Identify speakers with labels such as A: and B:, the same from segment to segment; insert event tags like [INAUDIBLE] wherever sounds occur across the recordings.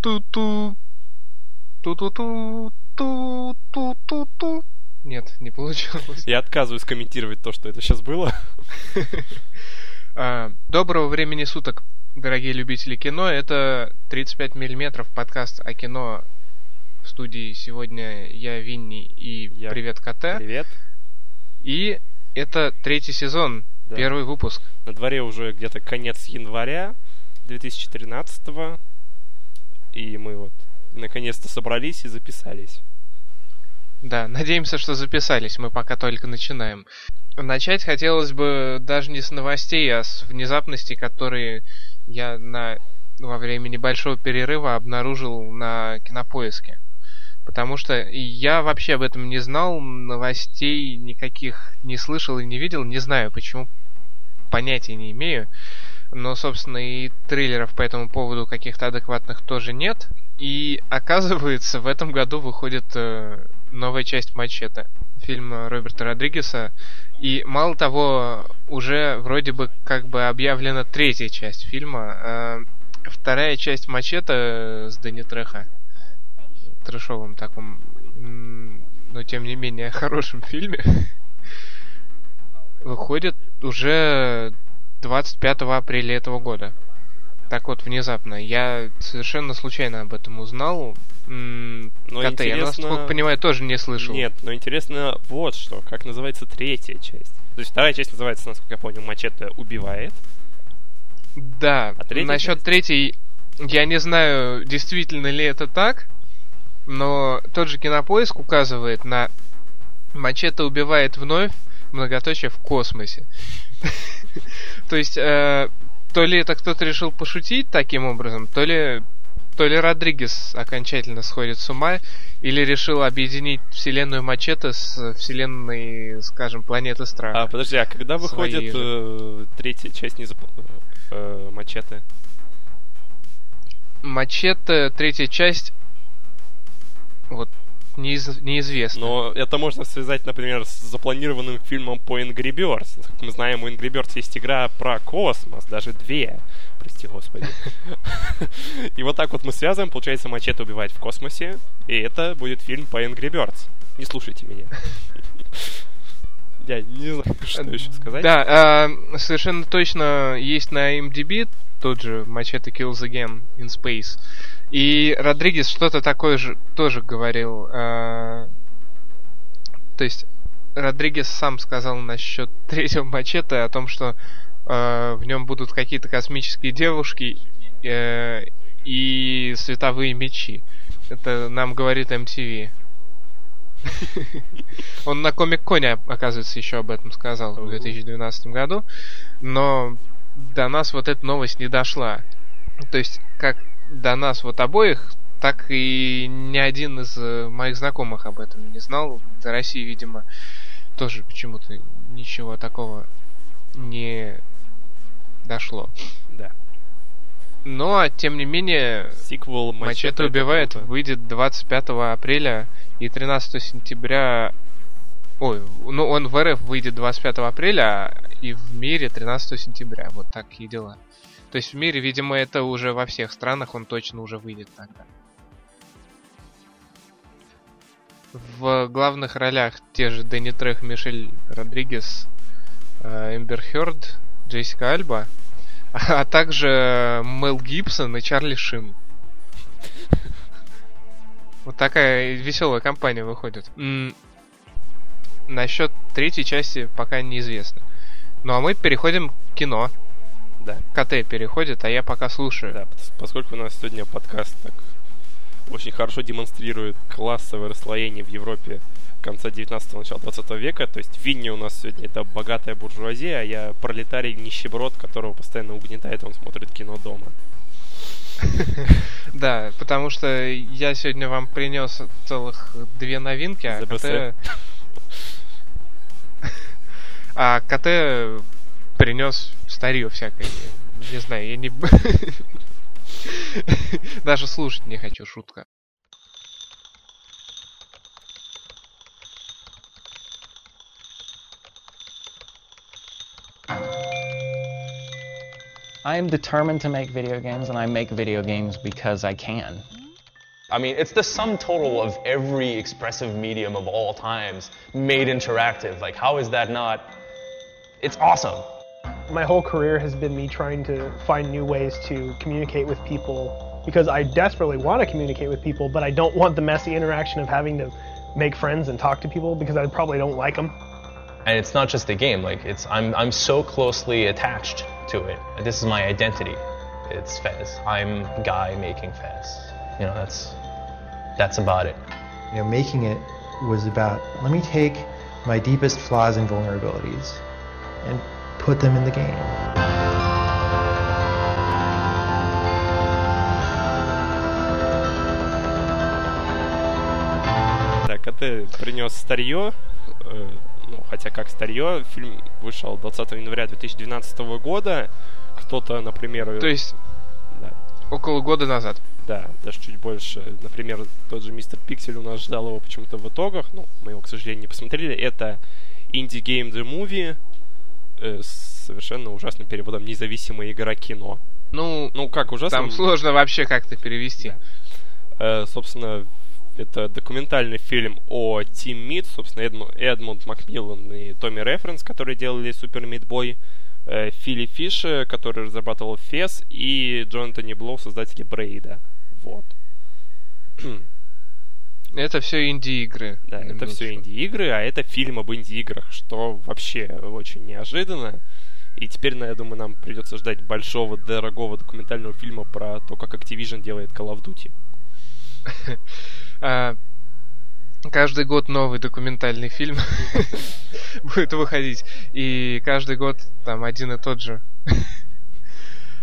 A: Ту-ту. Ту-ту-ту. Ту-ту-ту-ту. Нет, не получилось.
B: Я отказываюсь комментировать то, что это сейчас было. [LAUGHS]
A: А, Доброго времени суток, дорогие любители кино. Это 35 миллиметров подкаст о кино в студии. Сегодня я Винни и
B: Я.
A: Привет КТ.
B: Привет.
A: И это третий сезон,
B: Да.
A: первый выпуск.
B: На дворе уже где-то конец января 2013 И мы вот наконец-то собрались и записались.
A: Да, надеемся, что записались. Мы пока только начинаем. Начать хотелось бы даже не с новостей, а с внезапностей, которые я на во время небольшого перерыва обнаружил на кинопоиске. Потому что я вообще об этом не знал, новостей никаких не слышал и не видел, не знаю почему, понятия не имею. Но, собственно, и трейлеров по этому поводу каких-то адекватных тоже нет. И оказывается, в этом году выходит э, новая часть Мачете, фильма Роберта Родригеса. И мало того, уже вроде бы как бы объявлена третья часть фильма. э, вторая часть Мачете с Дэнни Треха. Трэшовом таком, но тем не менее [LAUGHS] хорошем фильме. Выходит уже 25 апреля этого года. Так вот, внезапно. Я совершенно случайно об этом узнал. М,
B: Но
A: КТ, я,
B: интересно-
A: насколько понимаю, тоже не слышал.
B: Нет, но интересно вот что, как называется третья часть. То есть вторая часть называется, насколько я понял, Мачете убивает.
A: Да,
B: А третья
A: насчет
B: часть?
A: третьей, я не знаю, действительно ли это так, но тот же кинопоиск указывает на Мачете убивает вновь, многоточие в космосе. [LAUGHS] То есть, э, то ли это кто-то решил пошутить таким образом, то ли то ли Родригес окончательно сходит с ума, или решил объединить вселенную Мачете с вселенной, скажем, планеты страха.
B: А, подожди, а когда выходит э, третья часть не Мачете?
A: Мачете, третья часть, вот, неиз- неизвестно.
B: Но это можно связать, например, с запланированным фильмом по Angry Birds. Насколько мы знаем, у Angry Birds есть игра про космос, даже две. Прости господи. [LAUGHS] И вот так вот мы связываем, получается, Мачете убивает в космосе, и это будет фильм по Angry Birds. Не слушайте меня. Я не знаю, что еще сказать.
A: Да, а, совершенно точно есть на MDB тот же Machete Kills Again in Space. И Родригес что-то такое же тоже говорил. а, то есть Родригес сам сказал насчет [LAUGHS] третьего Мачете о том, что а, в нем будут какие-то космические девушки э, и световые мечи. Это нам говорит MTV. [LAUGHS] Он на Комик Коне, оказывается, еще об этом сказал в 2012 году. Но до нас вот эта новость не дошла. То есть, как до нас вот обоих, так и ни один из э, моих знакомых об этом не знал. До России, видимо, тоже почему-то ничего такого не дошло.
B: Да.
A: Но, тем не менее,
B: Сиквел
A: Мачете убивает
B: это круто.
A: выйдет 25 апреля и 13 сентября... Ой, ну он в РФ выйдет 25 апреля, и в мире 13 сентября. Вот такие дела. То есть в мире, видимо, это уже во всех странах он точно уже выйдет тогда. В главных ролях те же Дэнни Трех, Мишель Родригес, э, Эмбер Хёрд, Джессика Альба, [LAUGHS] а также Мел Гибсон и Чарли Шин. [LAUGHS] Вот такая веселая компания выходит. Насчет третьей части пока неизвестно. Ну а мы переходим к кино.
B: Да.
A: КТ переходит, а я пока слушаю.
B: Да, пос- поскольку у нас сегодня подкаст так очень хорошо демонстрирует классовое расслоение в Европе конца 19 начала 20 века, то есть Винни у нас сегодня это богатая буржуазия, а я пролетарий нищеброд, которого постоянно угнетает, он смотрит кино дома. [LAUGHS]
A: Да, потому что я сегодня вам принес целых две новинки, а. КТ... [LAUGHS] А КТ принес старье всякое. Не знаю, я не... [LAUGHS] Даже слушать не хочу, шутка.
C: I am determined to make video games, and I make video games because I can.
D: I mean, it's the sum total of every expressive medium of all times made interactive. Like, how is that not? It's awesome.
E: My whole career has been me trying to find new ways to communicate with people because I desperately want to communicate with people, but I don't want the messy interaction of having to make friends and talk to people because I probably don't like them.
D: And it's not just a game. Like, it's I'm I'm so closely attached to it. This is my identity. It's Fez. I'm Guy making Fez. You know, that's that's about it.
F: You know, making it was about let me take my deepest flaws and vulnerabilities and put them in the game.
B: Так, а ты принес старье, э, ну, хотя как старье, фильм вышел 20 января 2012 года. Кто-то, например...
A: То есть
B: Да,
A: около года назад.
B: да, даже чуть больше. Например, тот же Мистер Пиксель у нас ждал его почему-то в итогах. Ну, мы его, к сожалению, не посмотрели. Это Indie Game The Movie э, с совершенно ужасным переводом «Независимая игра кино».
A: Ну,
B: Ну, как ужасно?
A: там сложно вообще как-то перевести.
B: Э, собственно, это документальный фильм о Тим Мид, собственно, Эдму- Эдмунд Макмиллан и Томми Референс, которые делали Супер Мидбой, э, Филли Фиши, который разрабатывал Фес, и Джонатан Блоу, создатели Брейда. Вот. [CLEARS THROAT]
A: Это все инди-игры.
B: Да, это все инди-игры, а это фильм об инди-играх, что вообще очень неожиданно. И теперь, ну, я думаю, нам придется ждать большого, дорогого документального фильма про то, как Activision делает Call of Duty.
A: А, каждый год новый документальный фильм [LAUGHS] будет выходить. И каждый год там один и тот же. [LAUGHS]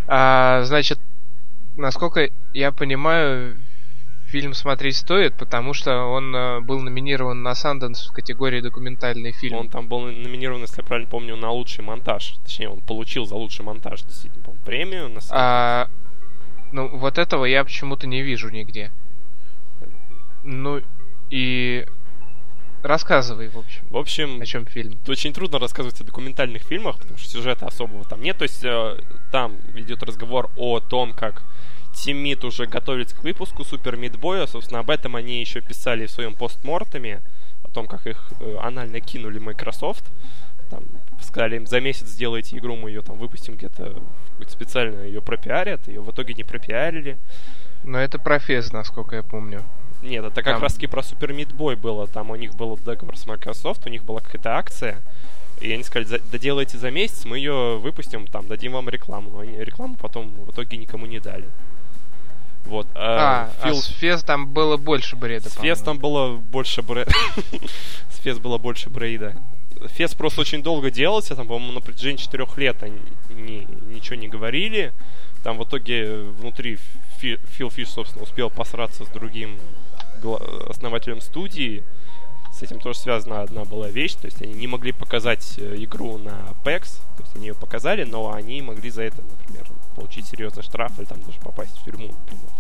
A: А, значит, насколько я понимаю, фильм смотреть стоит, потому что он э, был номинирован на Sundance в категории документальный фильм.
B: Он там был номинирован, если я правильно помню, на лучший монтаж. Точнее, он получил за лучший монтаж действительно, премию. На
A: А, ну, вот этого я почему-то не вижу нигде. Ну, и рассказывай, в общем,
B: В общем,
A: о чем фильм.
B: очень трудно рассказывать о документальных фильмах, потому что сюжета особого там нет. То есть э, там идет разговор о том, как Мид уже готовится к выпуску Супер Мидбоя. Собственно, об этом они еще писали в своем постмортеме, о том, как их э, анально кинули Microsoft. Там сказали им, за месяц сделайте игру, мы ее там выпустим где-то, специально ее пропиарят. Ее в итоге не пропиарили.
A: Но это профез, насколько я помню.
B: Нет, это как
A: Там-
B: раз таки про Супер Мидбой было. Там у них был договор с Microsoft, у них была какая-то акция. И они сказали, «За- доделайте за месяц, мы ее выпустим, там, дадим вам рекламу. Но они рекламу потом в итоге никому не дали. Вот.
A: А,
B: а
A: а
B: Фил
A: с Фез там было больше бреда,
B: с. Фес там было больше брейда. [LAUGHS] С Фес было больше брейда. Фес просто очень долго делался, там, по-моему, на протяжении четырех лет они ни- ничего не говорили. Там в итоге внутри Фи- Фил Фиш, собственно, успел посраться с другим основателем студии. С этим тоже связана одна была вещь, то есть они не могли показать э, игру на PAX, то есть они ее показали, но они могли за это, например, получить серьезный штраф или там даже попасть в тюрьму, например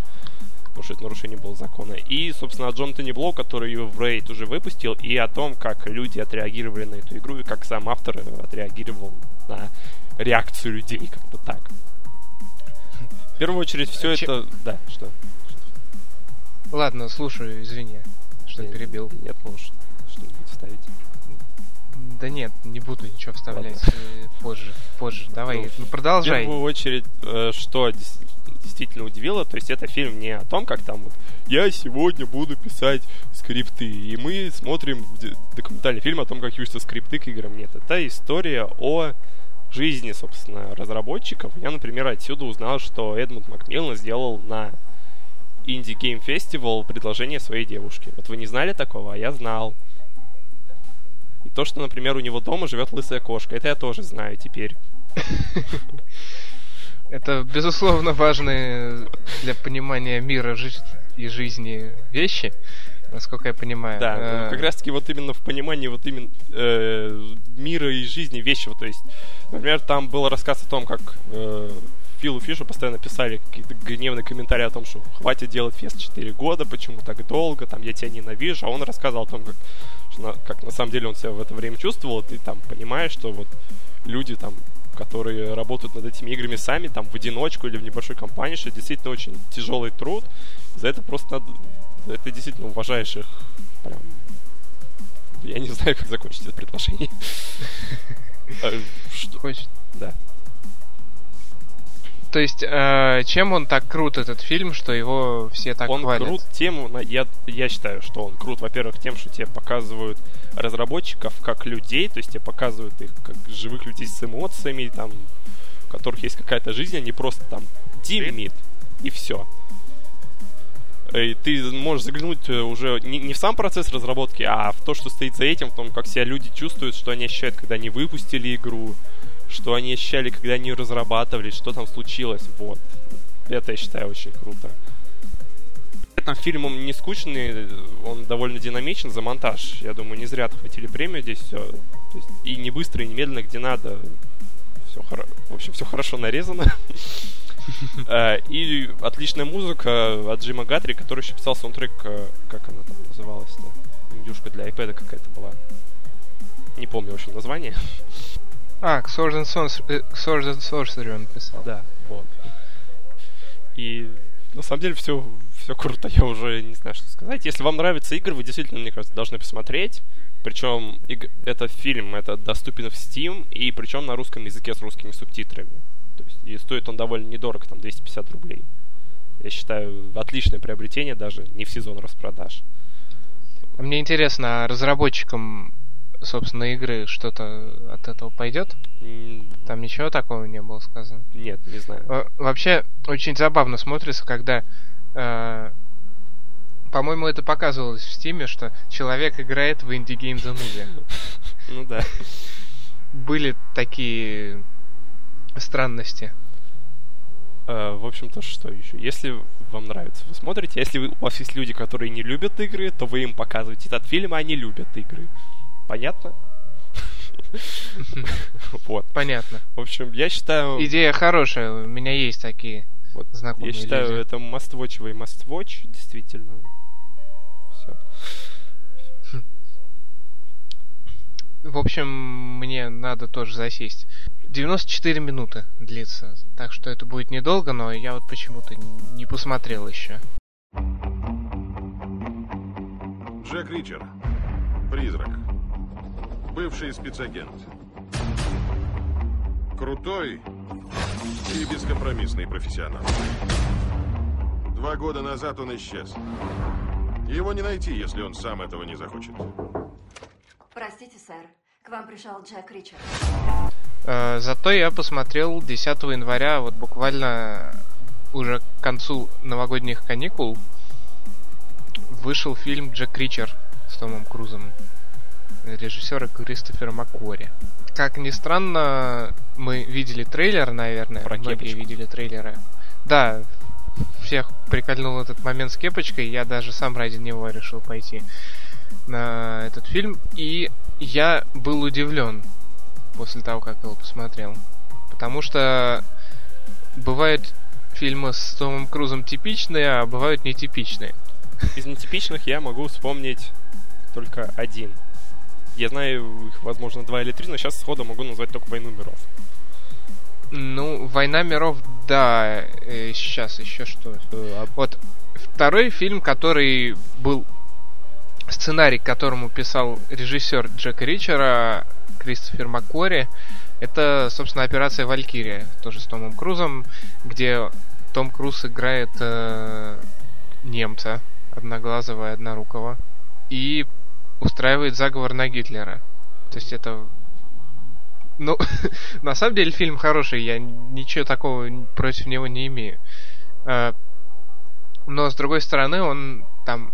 B: потому что это нарушение было закона. И, собственно, о Джонатане Блоу, который ее в Рейд уже выпустил, и о том, как люди отреагировали на эту игру, и как сам автор э, отреагировал на реакцию людей, как-то так. В первую очередь, все
A: Че-
B: это... Да, что?
A: Ладно, слушаю, извини, что
B: Нет,
A: перебил.
B: Нет, можешь что-нибудь вставить.
A: Да нет, не буду ничего вставлять э, позже. Позже. Давай,
B: Ну,
A: ну,
B: В
A: продолжай.
B: первую очередь, э, что действительно удивило, то есть это фильм не о том, как там вот я сегодня буду писать скрипты, и мы смотрим документальный фильм о том, как пишутся скрипты к играм. Нет, это история о жизни, собственно, разработчиков. Я, например, отсюда узнал, что Эдмунд Макмиллан сделал на Indie Game Festival предложение своей девушке. Вот вы не знали такого, а я знал. И то, что, например, у него дома живет лысая кошка, это я тоже знаю теперь. [LAUGHS]
A: Это, безусловно, важные для понимания мира и жизни вещи, насколько я понимаю.
B: Да,
A: Э,
B: ну, как раз таки вот именно в понимании вот именно э, мира и жизни вещи. То есть, например, там был рассказ о том, как э, Филу Фишу постоянно писали какие-то гневные комментарии о том, что хватит делать фест 4 года, почему так долго, там я тебя ненавижу, а он рассказывал о том, как, на, как на самом деле он себя в это время чувствовал, ты там понимаешь, что вот люди там которые работают над этими играми сами, там, в одиночку или в небольшой компании, что действительно очень тяжелый труд. За это просто надо... Это действительно уважаешь их прям... Я не знаю, как закончить это предложение. Э, [LAUGHS] что?
A: Хочет. То есть, э, чем он так крут, этот фильм, что его все так
B: он
A: хвалят?
B: крут тем, я, я считаю, что он крут, во-первых, тем, что тебе показывают разработчиков как людей, то есть тебе показывают их как живых людей с эмоциями, там, у которых есть какая-то жизнь, а не просто там димит и все. И ты можешь заглянуть э, уже не, не в сам процесс разработки, а в то, что стоит за этим, в том, как себя люди чувствуют, что они ощущают, когда они выпустили игру, что они ощущали, когда они разрабатывали, что там случилось. Вот. Это, я считаю, очень круто. Этом фильм он не скучный, он довольно динамичен за монтаж. Я думаю, не зря отхватили премию здесь все. То есть и не быстро, и не медленно, где надо. Все хоро... В общем, все хорошо нарезано. [LAUGHS] Э, И отличная музыка от Джима Гатри, который еще писал саундтрек, как она там называлась-то? Индюшка для iPad какая-то была. Не помню, в общем, название. [LAUGHS]
A: А, к Swords and, э, к Swords and Sorcery он писал.
B: Да, вот. И на самом деле все, все круто, [LAUGHS] я уже не знаю, что сказать. Если вам нравятся игры, вы действительно, мне кажется, должны посмотреть. Причем иг- этот фильм это доступен в Steam, и причем на русском языке с русскими субтитрами. То есть и стоит он довольно недорого, там 250 рублей. Я считаю, отличное приобретение даже не в сезон распродаж.
A: А Мне интересно, а разработчикам, собственно, игры что-то от этого пойдет? Там ничего такого не было сказано.
B: Нет, не знаю.
A: Во- Вообще, очень забавно смотрится, когда... э, по-моему, это показывалось в Стиме, что человек играет в The Movie. [LAUGHS]
B: Ну да.
A: Были такие странности.
B: Э, В общем-то, что еще? Если вам нравится, вы смотрите. Если вы- у вас есть люди, которые не любят игры, то вы им показываете этот фильм, а они любят игры. Понятно? [LAUGHS] Вот.
A: Понятно.
B: В общем, я считаю...
A: Идея хорошая, у меня есть такие.
B: вот,
A: знакомые
B: Я считаю,
A: люди.
B: это must-watchевый must-watch, действительно. Все.
A: В общем, мне надо тоже засесть. 94 минуты длится, так что это будет недолго, но я вот почему-то не посмотрел еще.
G: Джек Ричер. Призрак. Бывший спецагент. Крутой и бескомпромиссный профессионал. Два года назад он исчез. Его не найти, если он сам этого не захочет.
H: Простите, сэр. К вам пришел Джек Ричард.
A: Э, Зато я посмотрел 10 января, вот буквально уже к концу новогодних каникул, вышел фильм «Джек Ричер» с Томом Крузом режиссера Кристофера Маккори. Как ни странно, мы видели трейлер, наверное.
B: Про
A: Многие
B: кепочку.
A: видели трейлеры. Да, всех прикольнул этот момент с кепочкой. Я даже сам ради него решил пойти на этот фильм. И я был удивлен после того, как его посмотрел. Потому что бывают фильмы с Томом Крузом типичные, а бывают нетипичные.
B: Из нетипичных я могу вспомнить только один. Я знаю их, возможно, два или три, но сейчас сходу могу назвать только «Войну миров».
A: Ну, Война миров, да, э, сейчас еще что.
B: Э, а
A: Вот второй фильм, который был сценарий, к которому писал режиссер Джека Ричера, Кристофер Маккори, это, собственно, операция Валькирия, тоже с Томом Крузом, где Том Круз играет э, немца, одноглазого и однорукого, и устраивает заговор на Гитлера. То есть это ну, [LAUGHS] на самом деле фильм хороший, я ничего такого против него не имею. Э, Но, с другой стороны, он там,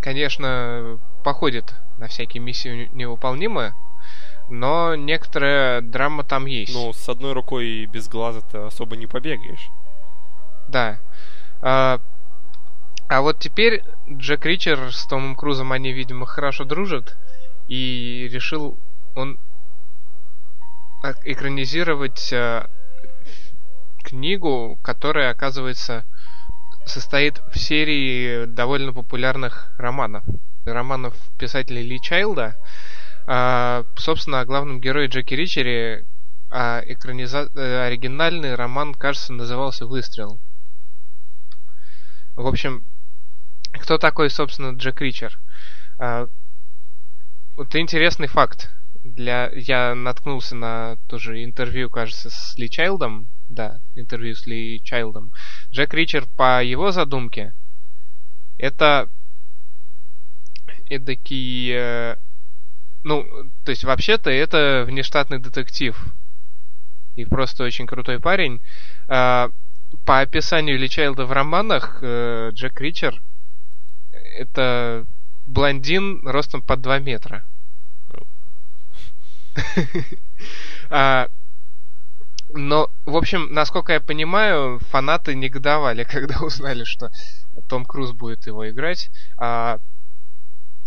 A: конечно, походит на всякие миссии невыполнимые, но некоторая драма там есть.
B: Ну, с одной рукой и без глаза ты особо не побегаешь.
A: Да. А, вот теперь Джек Ричер с Томом Крузом, они, видимо, хорошо дружат, и решил он экранизировать а, книгу, которая, оказывается, состоит в серии довольно популярных романов. Романов писателя Ли Чайлда. А, собственно, о главном герое Джеки Ричере, а экраниза... э, оригинальный роман, кажется, назывался «Выстрел». В общем, кто такой, собственно, Джек Ричер? А, вот интересный факт. Для... Я наткнулся на тоже интервью, кажется, с Ли Чайлдом. Да, интервью с Ли Чайлдом. Джек Ричер, по его задумке, это эдакий... Э, ну, то есть, вообще-то, это внештатный детектив. И просто очень крутой парень. А, по описанию Ли Чайлда в романах, э, Джек Ричер это блондин ростом под 2 метра. [LAUGHS] а, но, в общем, насколько я понимаю, фанаты негодовали, [LAUGHS] когда узнали, что Том Круз будет его играть. А,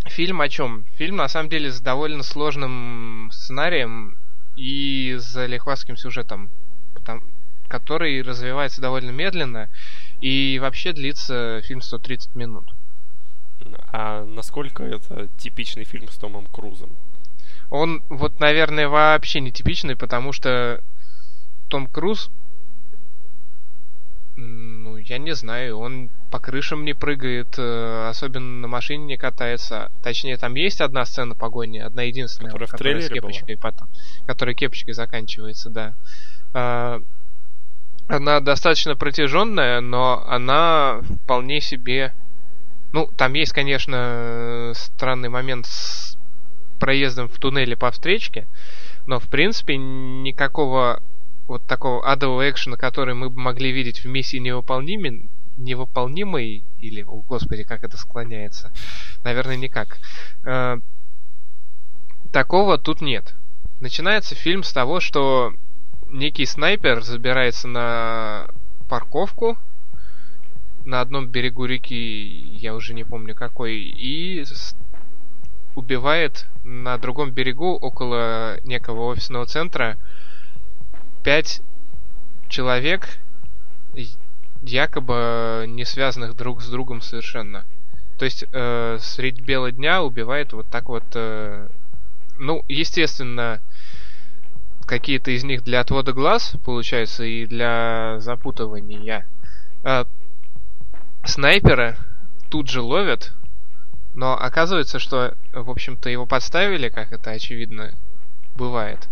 A: фильм о чем? Фильм, на самом деле, с довольно сложным сценарием и с лихватским сюжетом, потому, который развивается довольно медленно, и вообще длится фильм 130 минут.
B: А насколько это типичный фильм с Томом Крузом?
A: Он вот, наверное, вообще не типичный, потому что Том Круз, ну, я не знаю, он по крышам не прыгает, э, особенно на машине не катается. Точнее, там есть одна сцена погони, одна единственная,
B: которая,
A: которая
B: с
A: кепочкой была? потом, которая кепочкой заканчивается, да. А, она достаточно протяженная, но она вполне себе ну, там есть, конечно, странный момент с проездом в туннеле по встречке, но, в принципе, никакого вот такого адового экшена, который мы бы могли видеть в миссии невыполнимой, невыполнимой, или, о господи, как это склоняется, наверное, никак. Э, такого тут нет. Начинается фильм с того, что некий снайпер забирается на парковку, на одном берегу реки, я уже не помню какой, и убивает на другом берегу, около некого офисного центра, пять человек, якобы не связанных друг с другом совершенно. То есть э, средь бела дня убивает вот так вот. Э, ну, естественно, какие-то из них для отвода глаз, получается, и для запутывания. Э, снайпера тут же ловят, но оказывается, что, в общем-то, его подставили, как это очевидно бывает.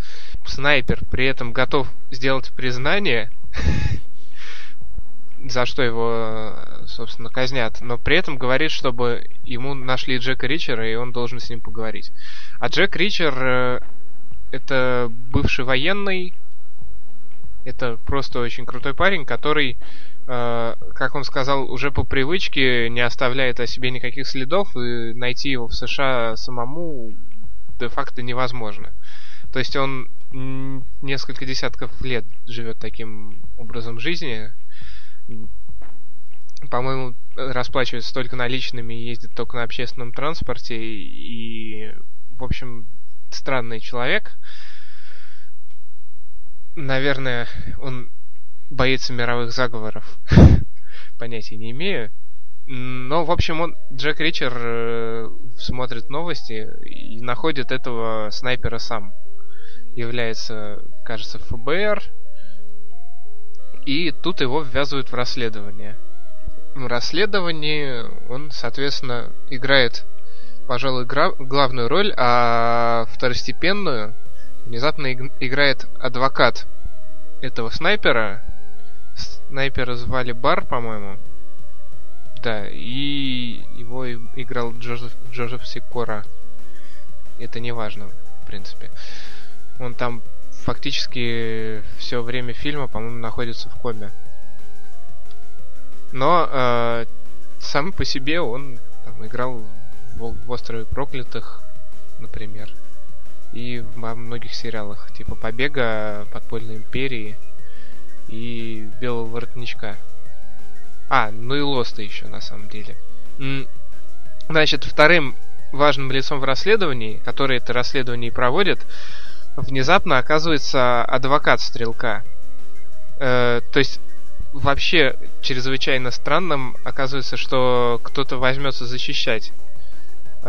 A: Снайпер при этом готов сделать признание, [LAUGHS] за что его, собственно, казнят, но при этом говорит, чтобы ему нашли Джека Ричера, и он должен с ним поговорить. А Джек Ричер э, это бывший военный, это просто очень крутой парень, который как он сказал, уже по привычке не оставляет о себе никаких следов, и найти его в США самому де-факто невозможно. То есть он несколько десятков лет живет таким образом жизни. По-моему, расплачивается только наличными, ездит только на общественном транспорте и, в общем, странный человек. Наверное, он боится мировых заговоров. [LAUGHS] Понятия не имею. Но, в общем, он, Джек Ричер э, смотрит новости и находит этого снайпера сам. Является, кажется, ФБР. И тут его ввязывают в расследование. В расследовании он, соответственно, играет, пожалуй, гра- главную роль, а второстепенную внезапно играет адвокат этого снайпера, снайпера звали Бар, по-моему. Да, и его играл Джозеф, Джозеф Сикора. Это не важно, в принципе. Он там фактически все время фильма, по-моему, находится в коме. Но э, сам по себе он там, играл в, в острове проклятых, например. И во многих сериалах, типа Побега, Подпольной империи и белого воротничка. А, ну и Лоста еще, на самом деле. Значит, вторым важным лицом в расследовании, который это расследование и проводит, внезапно оказывается адвокат Стрелка. Э, то есть вообще чрезвычайно странным оказывается, что кто-то возьмется защищать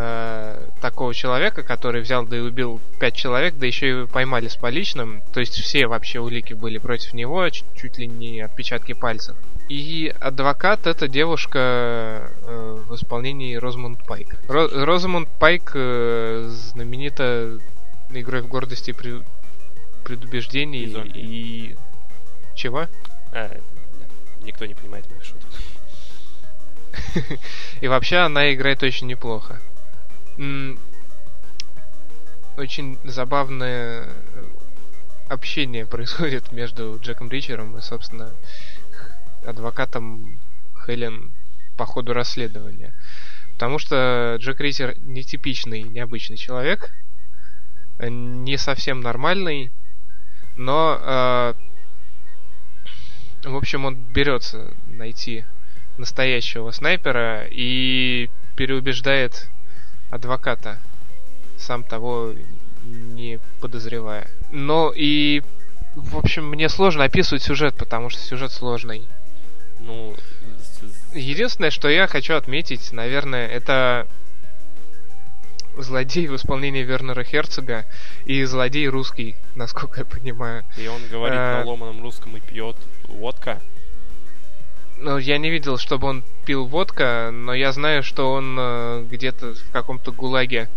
A: э, такого человека, который взял да и убил пять человек, да еще и поймали с поличным. То есть все вообще улики были против него, чуть, чуть ли не отпечатки пальцев. И адвокат это девушка э, в исполнении Розмунд Пайк. Ро- Розмунд Пайк э, знаменита игрой в гордости и при- предубеждений
B: И зомби.
A: и... Чего?
B: А, никто не понимает моих шуток. [LAUGHS]
A: И вообще она играет очень неплохо. Очень забавное общение [LAUGHS] происходит между Джеком Ричером и, собственно, адвокатом Хелен по ходу расследования. Потому что Джек Ричер нетипичный, необычный человек, э, не совсем нормальный, но, э, в общем, он берется найти настоящего снайпера и переубеждает адвоката, сам того не подозревая. Но и, в общем, мне сложно описывать сюжет, потому что сюжет сложный.
B: Ну,
A: Единственное, что я хочу отметить, наверное, это злодей в исполнении Вернера Херцога и злодей русский, насколько я понимаю.
B: и он говорит
A: Э,
B: на ломаном русском и пьет водка.
A: Ну, я не видел, чтобы он пил водка, но я знаю, что он э, где-то в каком-то гулаге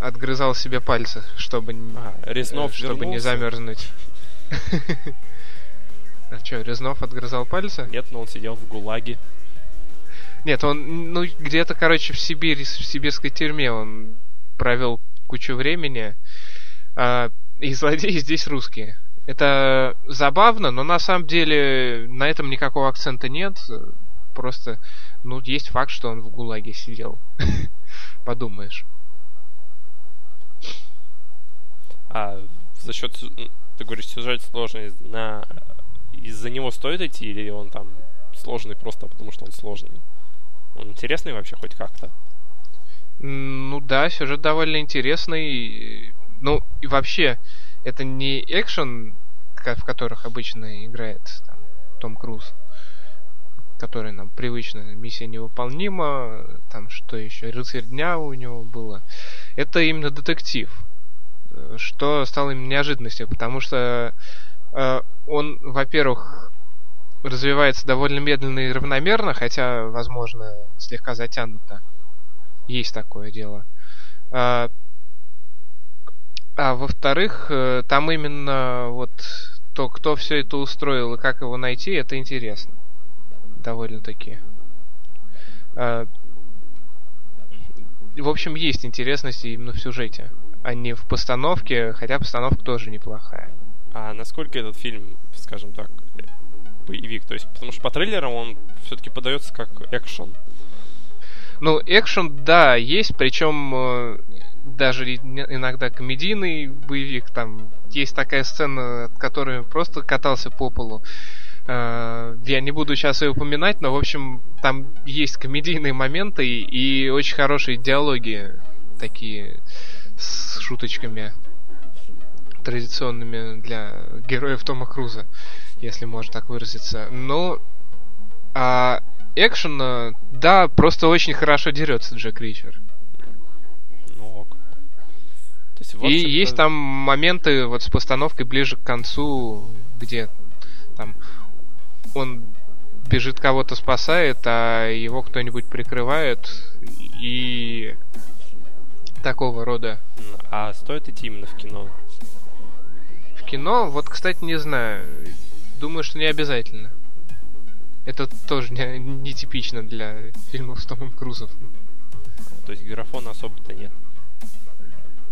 A: отгрызал себе пальцы, чтобы,
B: А, Резнов
A: э, чтобы не замерзнуть. [LAUGHS] А что, Резнов отгрызал пальцы?
B: Нет, но он сидел в ГУЛАГе.
A: Нет, он, ну, где-то, короче, в Сибири, в сибирской тюрьме он провел кучу времени. а, и злодеи здесь русские. Это забавно, но на самом деле на этом никакого акцента нет. Просто, ну, есть факт, что он в ГУЛАГе сидел. [LAUGHS] Подумаешь.
B: А за счет, ты говоришь, сюжет сложный, на... из-за него стоит идти или он там сложный просто потому, что он сложный? Он интересный вообще хоть как-то?
A: Ну да, сюжет довольно интересный. Ну и вообще, это не экшен, в которых обычно играет там, Том Круз, который нам привычно, миссия невыполнима, там что еще, рыцарь дня у него было. Это именно детектив, что стало именно неожиданностью, потому что э, он, во-первых, развивается довольно медленно и равномерно, хотя, возможно, слегка затянуто. Есть такое дело. А, а во-вторых, э, там именно вот то, кто все это устроил и как его найти, это интересно. Довольно-таки. А, в общем, есть интересности именно в сюжете, а не в постановке, хотя постановка тоже неплохая.
B: А насколько этот фильм, скажем так, боевик? То есть, потому что по трейлерам он все-таки подается как экшен.
A: Ну, экшен, да, есть, причем э, даже иногда комедийный боевик, там есть такая сцена, от которой просто катался по полу. Э, Я не буду сейчас ее упоминать, но, в общем, там есть комедийные моменты и, и очень хорошие диалоги такие с шуточками традиционными для героев Тома Круза, если можно так выразиться. Но а экшен, э, да, просто очень хорошо дерется Джек Ричер.
B: Есть, в
A: И
B: общем-то,
A: есть там моменты вот с постановкой ближе к концу, где там он бежит кого-то спасает, а его кто-нибудь прикрывает и такого рода.
B: А стоит идти именно в кино?
A: В кино, вот, кстати, не знаю. Думаю, что не обязательно. Это тоже не, не типично для фильмов с Томом Крузом.
B: То есть графона особо-то нет.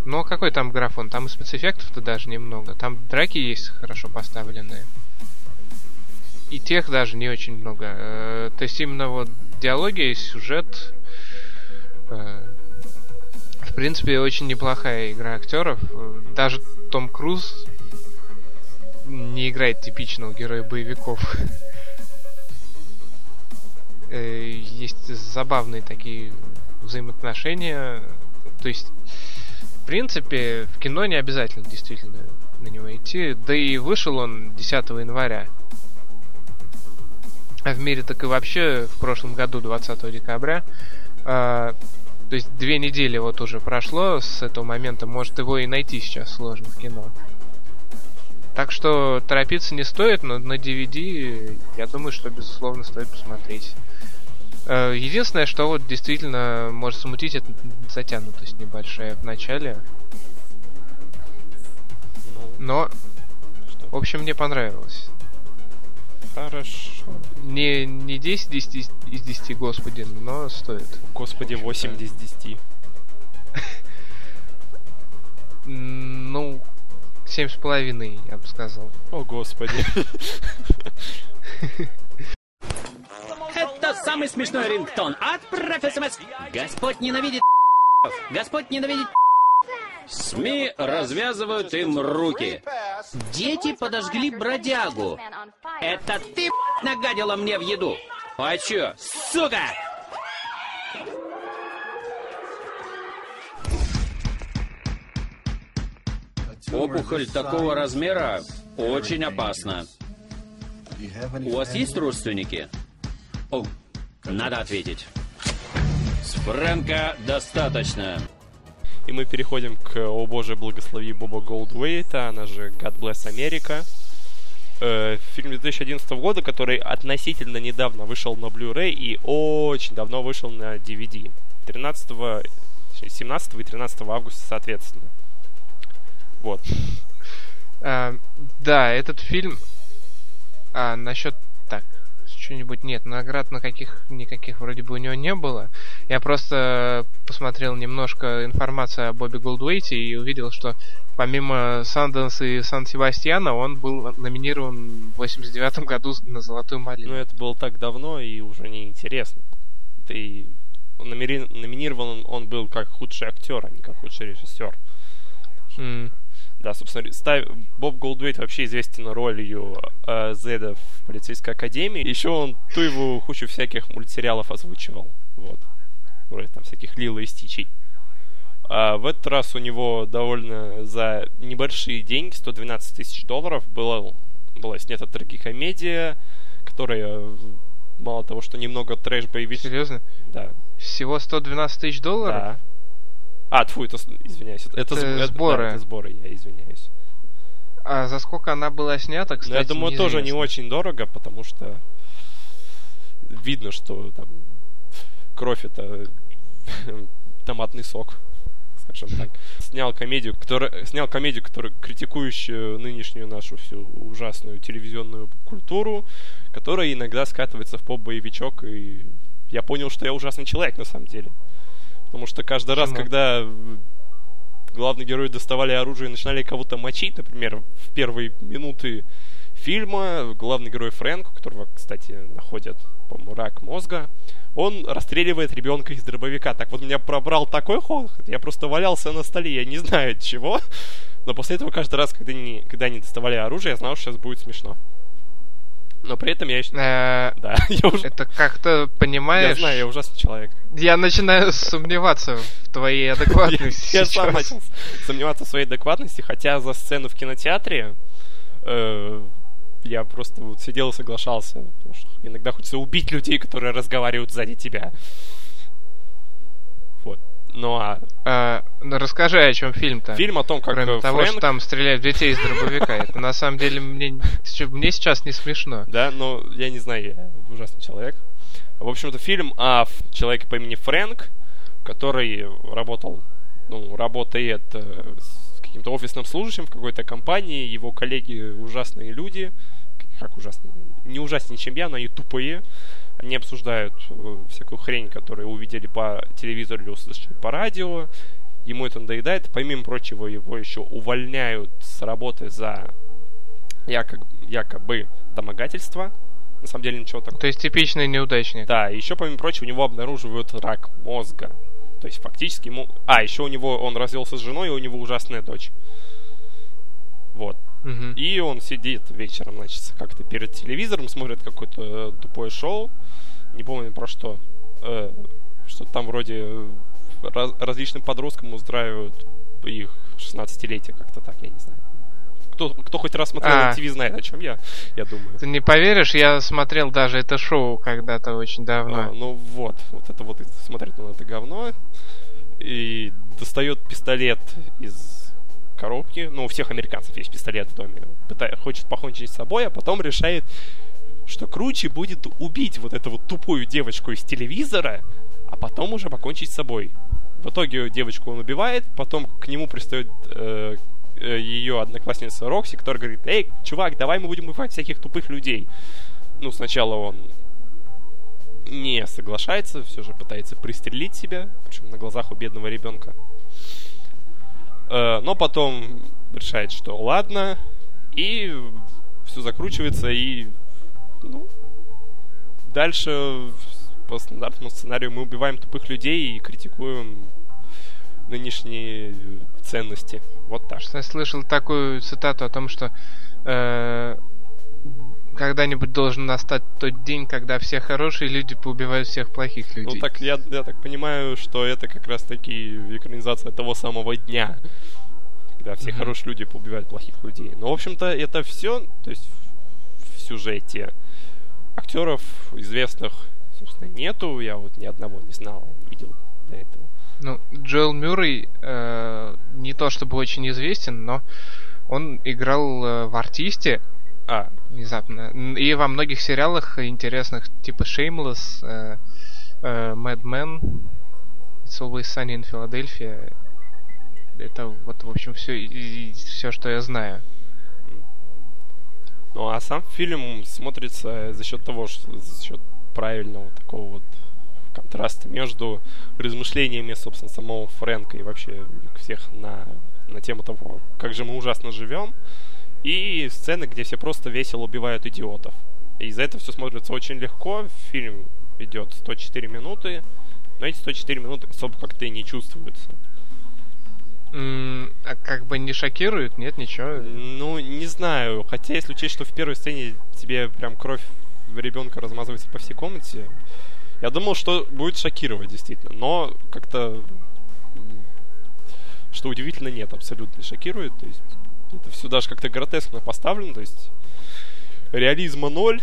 A: Но какой там графон? Там и спецэффектов-то даже немного. Там драки есть хорошо поставленные. И тех даже не очень много. Э, То есть именно вот диалоги, сюжет. э, В принципе, очень неплохая игра актеров. Даже Том Круз не играет типичного героя боевиков. Э, Есть забавные такие взаимоотношения. То есть в принципе, в кино не обязательно действительно на него идти. Да и вышел он 10 января. А в мире так и вообще в прошлом году, 20 декабря. А, То есть две недели вот уже прошло с этого момента, может его и найти сейчас сложно в кино. Так что торопиться не стоит, но на DVD я думаю, что безусловно стоит посмотреть. Э, единственное, что вот действительно может смутить, это затянутость небольшая в начале.
B: Ну,
A: Но,
B: что?
A: в общем, мне понравилось.
B: Хорошо.
A: Не, не 10 10 из 10, господи, но стоит.
B: Господи, 8 из 10.
A: М, Ну, семь с половиной, я бы сказал.
B: О, господи. [LAUGHS]
I: Самый смешной рингтон от СМС. Господь ненавидит [LAUGHS] Господь ненавидит [LAUGHS] СМИ развязывают им руки. Дети подожгли бродягу. Это ты [LAUGHS] нагадила мне в еду. А чё, сука? Опухоль такого размера очень опасна. У вас есть родственники? О, надо ответить. С Фрэнка достаточно.
B: И мы переходим к «О боже, благослови Боба Голдуэйта», она же «God Bless America». Э, фильм 2011 года, который относительно недавно вышел на Blu-ray и очень давно вышел на DVD. 13, точнее, 17 и 13 августа, соответственно. Вот.
A: А, да, этот фильм... А, насчет... Так, что-нибудь нет, наград на каких никаких вроде бы у него не было. Я просто посмотрел немножко информации о Бобби Голдуэйте и увидел, что помимо Санденс и Сан-Себастьяна он был номинирован в 89 году на Золотую малину.
B: Но это было так давно и уже не интересно. Да и номери- номинирован он, был как худший актер, а не как худший режиссер.
A: М,
B: Да, собственно, ставь- Боб Голдуэйт вообще известен ролью э, Зеда в полицейской академии. Еще он ту его кучу всяких мультсериалов озвучивал. Вот. Вроде там всяких Лила и Стичей. А в этот раз у него довольно за небольшие деньги, 112 тысяч долларов, было, была снята трагикомедия, которая мало того, что немного трэш-боевик.
A: Серьезно?
B: Да.
A: Всего 112 тысяч долларов?
B: Да. А, тьфу, это, извиняюсь, это,
A: Это
B: это- да,
A: сборы.
B: это сборы, я извиняюсь.
A: А за сколько она была снята, кстати,
B: я думаю, тоже не очень дорого, потому что видно, что там кровь это [LAUGHS] томатный сок, скажем так. Снял комедию, которая, снял комедию, которая критикующую нынешнюю нашу всю ужасную телевизионную культуру, которая иногда скатывается в поп-боевичок, и я понял, что я ужасный человек на самом деле. Потому что каждый раз,
A: Почему?
B: когда главные герои доставали оружие и начинали кого-то мочить, например, в первые минуты фильма главный герой Фрэнк, у которого, кстати, находят, по-моему, рак мозга, он расстреливает ребенка из дробовика. Так вот меня пробрал такой хохот, я просто валялся на столе, я не знаю от чего, но после этого каждый раз, когда они, когда они доставали оружие, я знал, что сейчас будет смешно. Но при этом я еще...
A: Э, [LAUGHS]
B: Да, [LAUGHS] я уже...
A: Это как-то,
B: Я
A: понимаешь...
B: знаю, я ужасный человек.
A: Я начинаю сомневаться в твоей [LAUGHS] адекватности
B: Я сам начал сомневаться в своей адекватности, хотя за сцену в кинотеатре э, я просто вот сидел и соглашался. Потому что иногда хочется убить людей, которые разговаривают сзади тебя. Ну а
A: А, ну, расскажи, о чем фильм-то.
B: фильм о том, как
A: Кроме
B: э,
A: того,
B: Фрэнк...
A: что там стреляют детей из дробовика. Это на самом деле мне, мне сейчас не смешно.
B: Да, но я не знаю, я ужасный человек. В общем-то, фильм о человеке по имени Фрэнк, который работал, ну, работает э, с каким-то офисным служащим в какой-то компании. Его коллеги ужасные люди. Как ужасные? Не ужаснее, чем я, но они тупые. Они обсуждают э, всякую хрень, которую увидели по телевизору или услышали по радио. Ему это надоедает. Помимо прочего, его еще увольняют с работы за якобы, якобы домогательство. На самом деле ничего такого.
A: То есть типичный неудачник.
B: Да, еще, помимо прочего, у него обнаруживают рак мозга. То есть фактически ему... А, еще у него... Он развелся с женой, и у него ужасная дочь. Вот.
A: Мгм.
B: И он сидит вечером, значит, как-то перед телевизором, смотрит какое-то э, тупое шоу. Не помню про что. Э, что там вроде э, раз- различным подросткам устраивают их 16-летие, как-то так, я не знаю. кто, кто хоть раз смотрел
A: А.
B: MTV, знает, о чем я, я думаю.
A: Ты не поверишь, я смотрел даже это шоу когда-то очень давно.
B: А, ну вот, вот это вот смотрит он это говно и достает пистолет из коробки. Ну, у всех американцев есть пистолет в доме. Пыта- хочет покончить с собой, а потом решает, что круче будет убить вот эту вот тупую девочку из телевизора, а потом уже покончить с собой. В итоге девочку он убивает, потом к нему пристает э, э, ее одноклассница Рокси, которая говорит, эй, чувак, давай мы будем убивать всяких тупых людей. Ну, сначала он не соглашается, все же пытается пристрелить себя, причем на глазах у бедного ребенка. Э, Но потом решает, что ладно, и все закручивается, и ну, дальше по стандартному сценарию мы убиваем тупых людей и критикуем нынешние ценности. Вот так.
A: Я слышал такую цитату о том, что э, когда-нибудь должен настать тот день, когда все хорошие люди поубивают всех плохих людей.
B: Ну так я, я так понимаю, что это как раз таки экранизация того самого дня, когда все
A: Мгм.
B: хорошие люди поубивают плохих людей. Но, в общем-то, это все, то есть в сюжете актеров известных, собственно, нету. Я вот ни одного не знал, не видел до этого.
A: Ну, Джоэл Мюррей э, не то чтобы очень известен, но он играл э, в артисте
B: А,
A: внезапно. И во многих сериалах интересных, типа Shameless, э, э, Mad Men, It's Always Sunny in Philadelphia. Это вот, в общем, все, все, что я знаю.
B: Ну а сам фильм смотрится за счет того, что за счет правильного такого вот контраста между размышлениями, собственно, самого Фрэнка и вообще всех на, на тему того, как же мы ужасно живем, и сцены, где все просто весело убивают идиотов. И за это все смотрится очень легко. Фильм идет 104 минуты, но эти 104 минуты особо как-то и не чувствуются.
A: М, а как бы не шокирует? Нет, ничего.
B: Ну, не знаю. Хотя, если учесть, что в первой сцене тебе прям кровь ребенка размазывается по всей комнате, я думал, что будет шокировать, действительно. Но как-то, что удивительно, нет, абсолютно не шокирует. То есть это все даже как-то гротескно поставлено. То есть реализма ноль,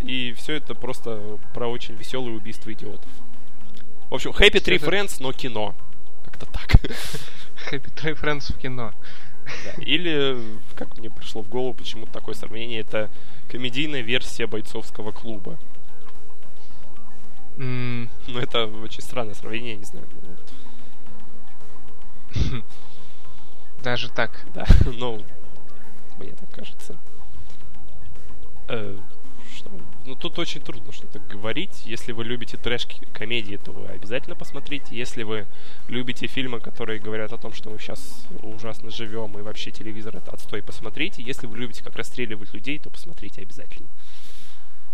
B: и все это просто про очень веселые убийства идиотов. В общем, Happy Tree
A: это-
B: Friends, но кино. Как-то так. [LAUGHS]
A: Happy Tree Friends в кино.
B: Да, Или, как мне пришло в голову почему-то такое сравнение, это комедийная версия бойцовского клуба.
A: М,
B: Ну, это очень странное сравнение, не знаю. [LAUGHS]
A: Даже так. [LAUGHS]
B: Да, ну, мне так кажется. Э, что? Ну, тут очень трудно что-то говорить. Если вы любите трэш-комедии, то вы обязательно посмотрите. Если вы любите фильмы, которые говорят о том, что мы сейчас ужасно живем, и вообще телевизор это отстой, посмотрите. Если вы любите, как расстреливать людей, то посмотрите обязательно.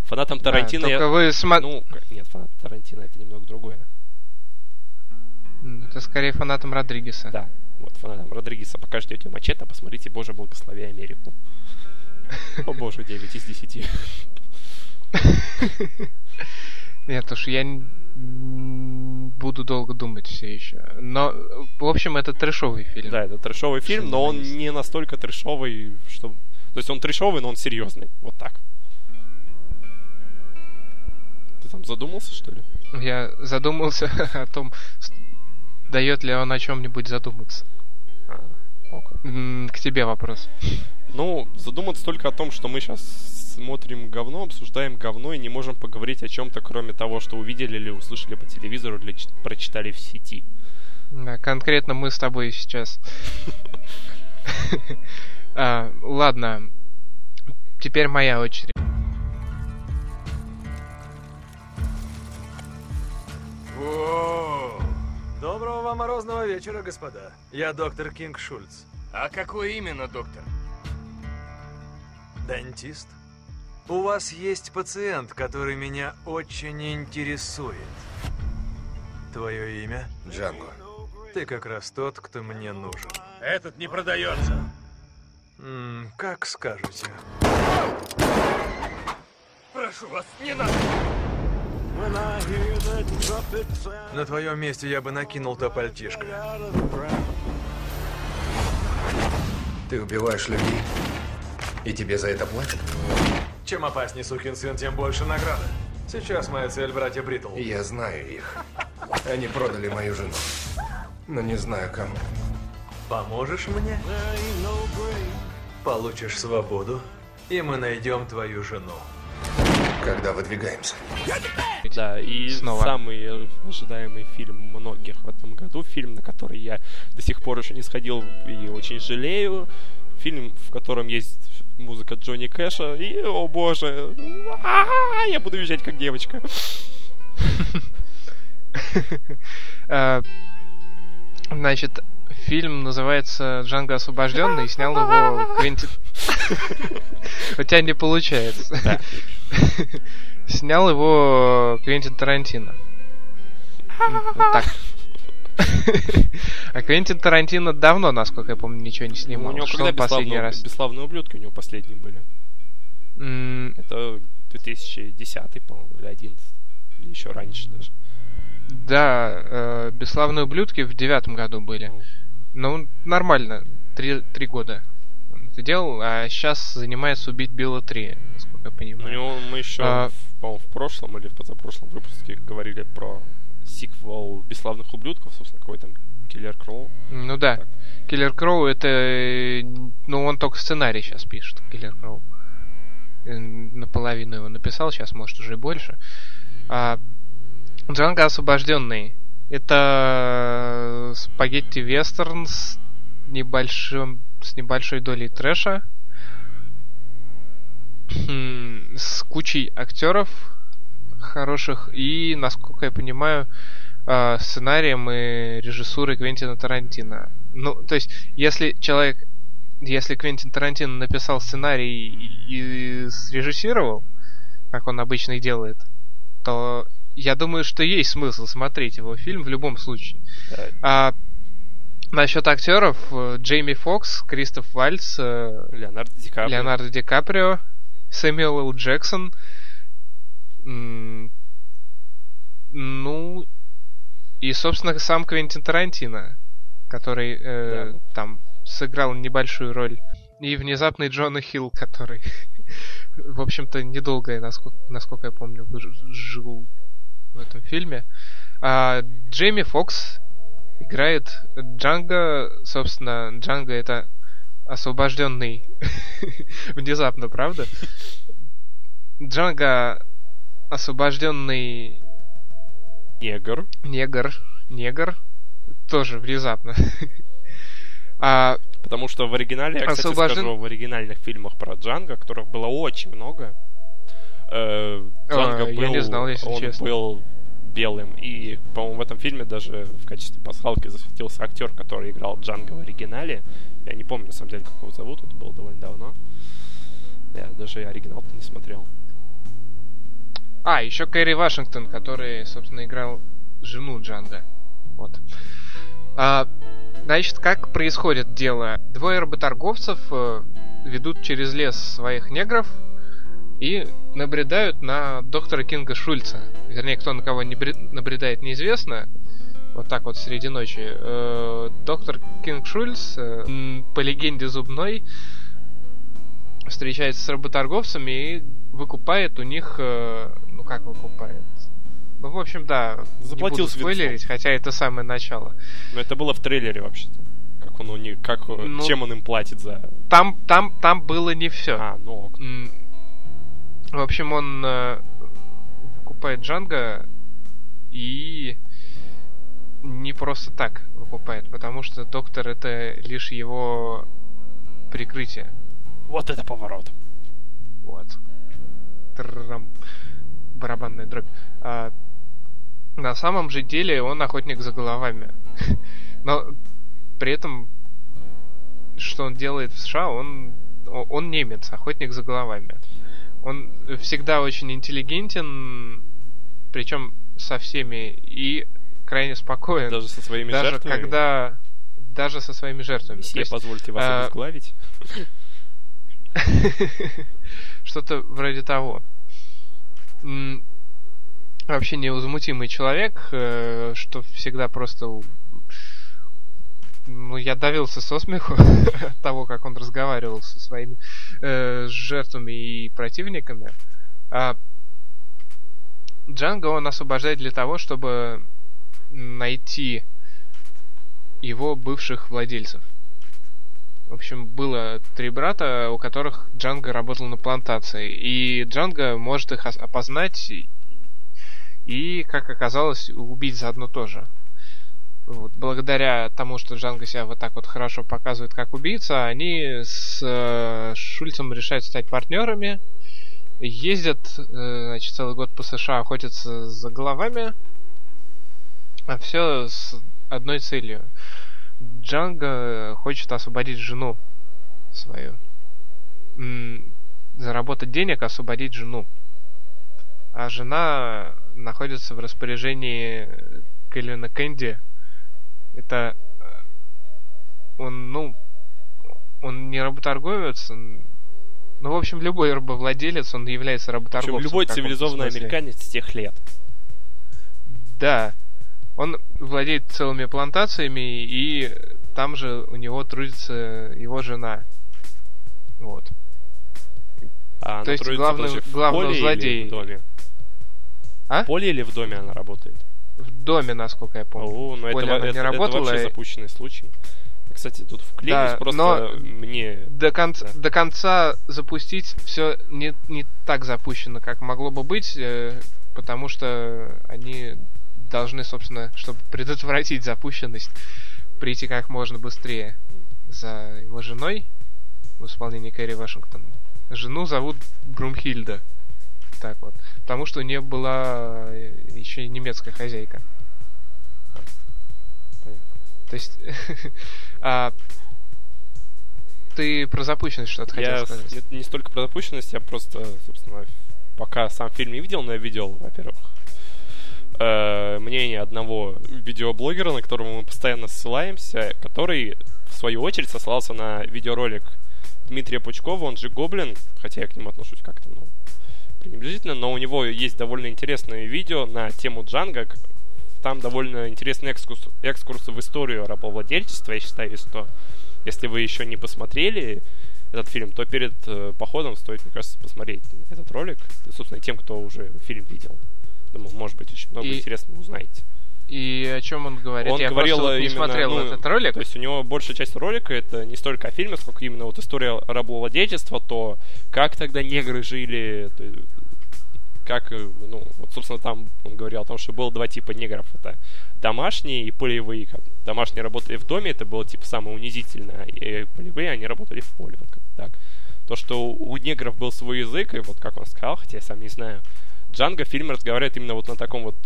B: Фанатам
A: Да,
B: Тарантино...
A: только
B: я-
A: вы смо-
B: Ну, нет, фанат Тарантино это немного другое.
A: Это скорее фанатом Родригеса.
B: Да, вот фанатам Родригеса пока ждете мачете, посмотрите «Боже, благослови Америку». О боже, 9 из 10.
A: Нет уж, я буду долго думать все еще. Но, в общем, это трэшовый фильм.
B: Да, это трэшовый фильм, но он не настолько трэшовый, что... То есть он трэшовый, но он серьезный. Вот так. Ты там задумался, что ли?
A: Я задумался [LAUGHS] о том, дает ли он о чем-нибудь задуматься.
B: А,
A: К тебе вопрос.
B: Ну, задуматься только о том, что мы сейчас смотрим говно, обсуждаем говно и не можем поговорить о чем-то, кроме того, что увидели или услышали по телевизору или прочитали в сети.
A: Да, конкретно мы с тобой сейчас. [LAUGHS] [LAUGHS] А, Ладно. Теперь моя очередь.
J: Морозного вечера, господа. Я доктор Кинг Шульц.
K: А какой именно, доктор?
J: Дантист. У вас есть пациент, который меня очень интересует. Твое имя?
G: Джанго.
J: Ты как раз тот, кто мне нужен.
K: Этот не продается.
J: М, как скажете.
K: Прошу вас, не надо.
J: На твоем месте я бы накинул то пальтишко.
G: Ты убиваешь людей?
L: И тебе за это платят?
J: Чем опаснее сукин сын, тем больше награды. Сейчас моя цель братья Бритл.
L: Я знаю их. Они продали мою жену. Но не знаю кому.
J: Поможешь мне? Получишь свободу, и мы найдем твою жену.
L: Когда выдвигаемся?
B: Да, и
A: Снова.
B: самый ожидаемый фильм многих в этом году, фильм, на который я до сих пор еще не сходил и очень жалею, фильм, в котором есть музыка Джонни Кэша, и, о боже, я буду визжать как девочка. [LAUGHS]
A: Э, Значит, фильм называется «Джанго освобожденный», и снял его Квентин... [LAUGHS] У тебя не получается. [LAUGHS] Снял его Квентин Тарантино. Так. [LAUGHS] А Квентин Тарантино давно, насколько я помню, ничего не
B: У
A: снимал.
B: него
A: Что
B: когда
A: последний
B: бесславные,
A: раз?
B: бесславные ублюдки у него последние были? Это 2010, по-моему, или 11. Или еще раньше даже.
A: Да, э, «Бесславные ублюдки» в девятом году были. Ну, нормально. Три, три года он это делал, а сейчас занимается «Убить Билла 3», насколько я
B: У
A: понимаю.
B: него мы еще,
A: А,
B: по-моему, в прошлом или в позапрошлом выпуске говорили про сиквел «Бесславных ублюдков», собственно, какой там Киллер Кроу.
A: Ну да. Киллер Кроу это... Ну, он только сценарий сейчас пишет, Киллер Кроу. Э, Наполовину его написал, сейчас, может, уже и больше. А, Джанго освобожденный. Это спагетти вестерн с небольшим с небольшой долей трэша. Хм, С кучей актеров хороших и, насколько я понимаю, э, сценарием и режиссурой Квентина Тарантино. Ну, то есть, если человек, если Квентин Тарантино написал сценарий и, и срежиссировал, как он обычно и делает, то я думаю, что есть смысл смотреть его фильм в любом случае.
B: Да.
A: А насчет актеров, э, Джейми Фокс, Кристоф Вальц, э,
B: Леонардо Ди Каприо.
A: Леонардо Ди Каприо, Сэмюэл Л. Джексон, ну и, собственно, сам Квентин Тарантино, который э,
B: Да.
A: там сыграл небольшую роль. И внезапный Джона Хилл, который, [LAUGHS] в общем-то, недолго, насколько, насколько я помню, жил в этом фильме. А Джейми Фокс играет Джанго, собственно, Джанго это освобожденный [LAUGHS] внезапно, правда? Джанго освобожденный
B: Негр.
A: негр, негр, тоже внезапно. [LAUGHS] А
B: Потому что в оригинале, я, кстати,
A: Освобожден-
B: скажу, в оригинальных фильмах про Джанго, которых было очень много, э, Джанго
A: А,
B: был,
A: я не знал, если
B: он
A: честно.
B: был белым. И, по-моему, в этом фильме даже в качестве пасхалки засветился актер, который играл Джанго в оригинале. Я не помню, на самом деле, как его зовут, это было довольно давно. Я даже оригинал-то не смотрел.
A: А, еще Кэрри Вашингтон, который, собственно, играл жену Джанга. Вот. А, значит, как происходит дело? Двое работорговцев э, ведут через лес своих негров и набредают на доктора Кинга Шульца. Вернее, кто на кого не бре- набредает, неизвестно. Вот так вот среди ночи. Э, доктор Кинг Шульц, э, по легенде зубной, встречается с работорговцами и выкупает у них, э, ну как выкупает? Ну, в общем, да,
B: Заплатил
A: не буду
B: свинцом.
A: спойлерить, хотя это самое начало.
B: Но это было в трейлере вообще-то. Как он у них, как, э,
A: Ну,
B: чем он им платит за...
A: Там, там, там было не все.
B: А, ну ок.
A: В общем, он э, выкупает Джанго и не просто так выкупает, потому что доктор это лишь его прикрытие.
B: Вот это поворот.
A: Вот. Тррррам. Барабанная дробь. А, на самом же деле он охотник за головами. [LAUGHS] Но при этом, что он делает в США, он, он немец, охотник за головами. Он всегда очень интеллигентен, причем со всеми, и крайне спокоен.
B: Даже со своими
A: даже
B: жертвами?
A: когда даже со своими жертвами. То есть,
B: позвольте вас
A: а,
B: обезглавить. [LAUGHS]
A: Что-то вроде того. Вообще невозмутимый человек, э, что всегда просто ну, я давился со смеху от [LAUGHS] того, как он разговаривал со своими э, жертвами и противниками. А Джанго он освобождает для того, чтобы найти его бывших владельцев. В общем, было три брата, у которых Джанго работал на плантации. И Джанго может их опознать и, как оказалось, убить заодно тоже. Вот, благодаря тому, что Джанго себя вот так вот хорошо показывает как убийца, они с э, Шульцем решают стать партнерами, ездят, э, значит, целый год по США, охотятся за головами, а все с одной целью. Джанго хочет освободить жену свою. М- заработать денег, освободить жену. А жена находится в распоряжении Кэлвина Кэнди, это э, он, ну, он не работорговец, он, ну, в общем, любой рабовладелец, он является работорговцем.
B: Причем любой цивилизованный американец тех лет.
A: Да. Он владеет целыми плантациями, и там же у него трудится его жена. Вот.
B: А
A: То есть главный, главный злодей.
B: в доме?
A: А?
B: В поле или в доме она работает?
A: В доме, насколько я помню.
B: О, ну это, это,
A: не работала,
B: это вообще запущенный случай. Кстати, тут вклеюсь
A: да,
B: просто
A: но
B: мне...
A: До, конца, да. до конца запустить все не, не так запущено, как могло бы быть, э, потому что они должны, собственно, чтобы предотвратить запущенность, прийти как можно быстрее за его женой в исполнении Кэрри Вашингтон. Жену зовут Брумхильда. Так вот. Потому что у нее была э, еще и немецкая хозяйка. То есть... [LAUGHS] а, ты про запущенность что-то хотел
B: я
A: сказать?
B: Это не столько про запущенность, я просто, собственно, пока сам фильм не видел, но я видел, во-первых, э, мнение одного видеоблогера, на которого мы постоянно ссылаемся, который, в свою очередь, сослался на видеоролик Дмитрия Пучкова, он же Гоблин, хотя я к нему отношусь как-то, ну, пренебрежительно, но у него есть довольно интересное видео на тему Джанга. Там довольно интересный экскурс, экскурс в историю рабовладельчества. Я считаю, что если вы еще не посмотрели этот фильм, то перед э, походом стоит, мне кажется, посмотреть этот ролик. Собственно, тем, кто уже фильм видел. Думаю, может быть, очень много и... интересного узнаете.
A: И о чем он говорит?
B: Он
A: Я
B: говорил
A: вот не
B: именно,
A: смотрел
B: ну,
A: этот ролик.
B: То есть у него большая часть ролика это не столько о фильме, сколько именно вот история рабовладельчества, то как тогда негры жили, то, как, ну, вот, собственно, там он говорил о том, что было два типа негров. Это домашние и полевые. Домашние работали в доме, это было, типа, самое унизительное. И полевые, они работали в поле. Вот как так. То, что у негров был свой язык, и вот как он сказал, хотя я сам не знаю, Джанго в фильме разговаривает именно вот на таком вот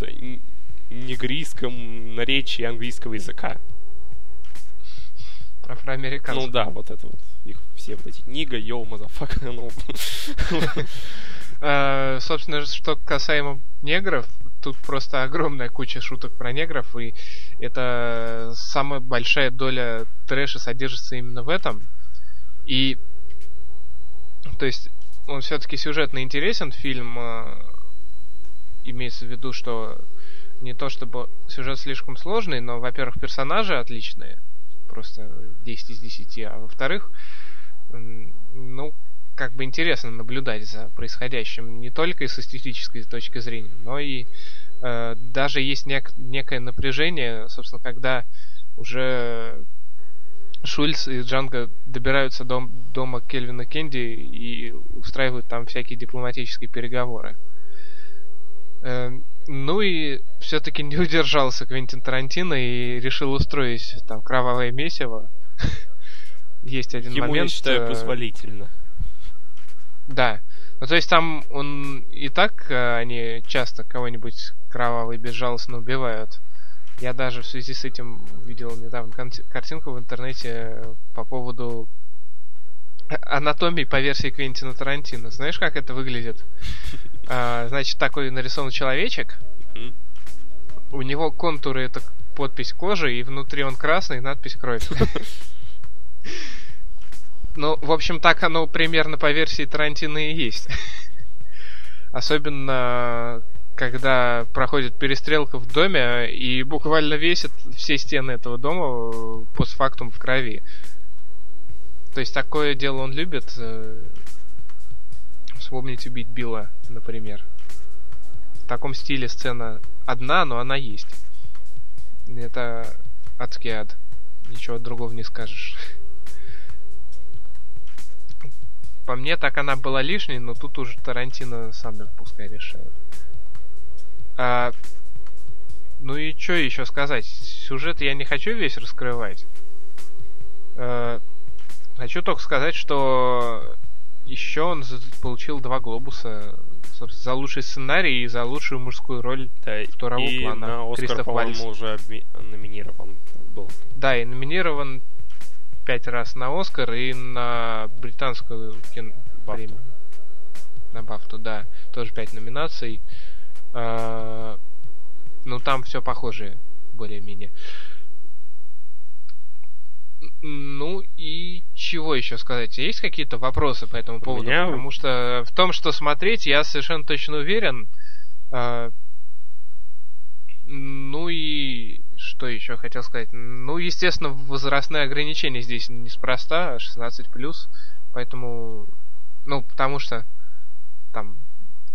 B: негрийском наречии английского языка.
A: Афроамериканцев.
B: Ну да, вот это вот. Их все вот эти nigga, yo, motherfucker, [LAUGHS] ну.
A: Э, собственно, что касаемо негров, тут просто огромная куча шуток про негров, и это самая большая доля трэша содержится именно в этом. И, то есть, он все-таки сюжетно интересен, фильм э, имеется в виду, что не то чтобы сюжет слишком сложный, но, во-первых, персонажи отличные, просто 10 из 10, а во-вторых, ну, как бы интересно наблюдать за происходящим не только с эстетической точки зрения, но и э, даже есть нек- некое напряжение, собственно, когда уже Шульц и Джанго добираются до дома Кельвина Кенди и устраивают там всякие дипломатические переговоры. Э, ну и все-таки не удержался Квентин Тарантино и решил устроить там кровавое месиво. [LAUGHS] Есть один
B: Ему,
A: момент.
B: я считаю,
A: э,
B: позволительно.
A: Да. Ну, то есть там он и так э, они часто кого-нибудь кроваво и безжалостно убивают. Я даже в связи с этим видел недавно картинку в интернете по поводу анатомии по версии Квентина Тарантино. Знаешь, как это выглядит? [LAUGHS] А, значит, такой нарисован человечек. У него контуры это подпись кожи, и внутри он красный, надпись кровь. Ну, в общем, так оно примерно по версии Тарантино и есть. Особенно когда проходит перестрелка в доме и буквально весит все стены этого дома постфактум в крови. То есть такое дело он любит. э, Вспомнить убить Билла, например. В таком стиле сцена одна, но она есть. Это адский ад. Ничего другого не скажешь. По мне, так она была лишней, но тут уже Тарантино сам пускай решает. А, ну и что еще сказать? Сюжет я не хочу весь раскрывать. А, хочу только сказать, что еще он получил два глобуса собственно, за лучший сценарий и за лучшую мужскую роль
B: Да,
A: второго
B: и
A: плана.
B: на Оскар,
A: Кристоф
B: по-моему, уже номинирован был.
A: Да, и номинирован пять раз на Оскар и на британскую кин... премию. На Бафту, да. Тоже пять номинаций. А, Ну, там все похоже, более-менее. Ну и чего еще сказать? Есть какие-то вопросы по этому поводу?
B: меня-
A: Потому что в том, что смотреть, я совершенно точно уверен. А, Ну и что еще хотел сказать? Ну, естественно, возрастные ограничения здесь неспроста, 16+, поэтому, ну, потому что там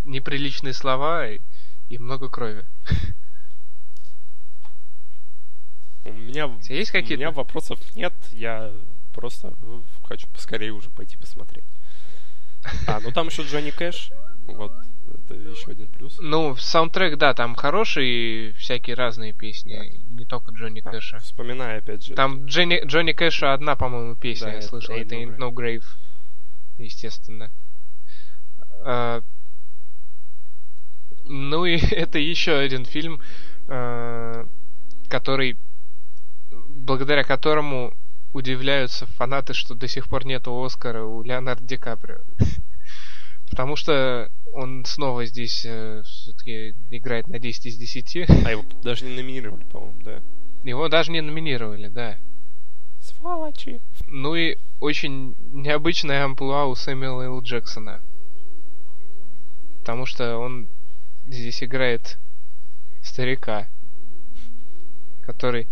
A: неприличные слова и, и много крови. [LAUGHS]
B: У меня,
A: есть
B: у
A: какие-то?
B: меня вопросов нет, я просто хочу поскорее уже пойти посмотреть. А, ну там еще Джонни Кэш, вот, это еще один плюс.
A: Ну, саундтрек, да, там хорошие всякие разные песни, не только Джонни
B: А,
A: Кэша.
B: Вспоминаю опять же.
A: Там Джонни, Джонни Кэша одна, по-моему, песня,
B: Да,
A: я слышал, это
B: No
A: Ain't No Grave, естественно. А, ну и [LAUGHS] это еще один фильм, а, который, благодаря которому удивляются фанаты, что до сих пор нету Оскара у Леонардо Ди Каприо. [LAUGHS] Потому что он снова здесь все-таки играет на 10 из 10.
B: А его даже не номинировали, по-моему, да?
A: Его даже не номинировали, да.
B: Сволочи.
A: Ну и очень необычная амплуа у Сэмюэла Л. Джексона. Потому что он здесь играет старика, который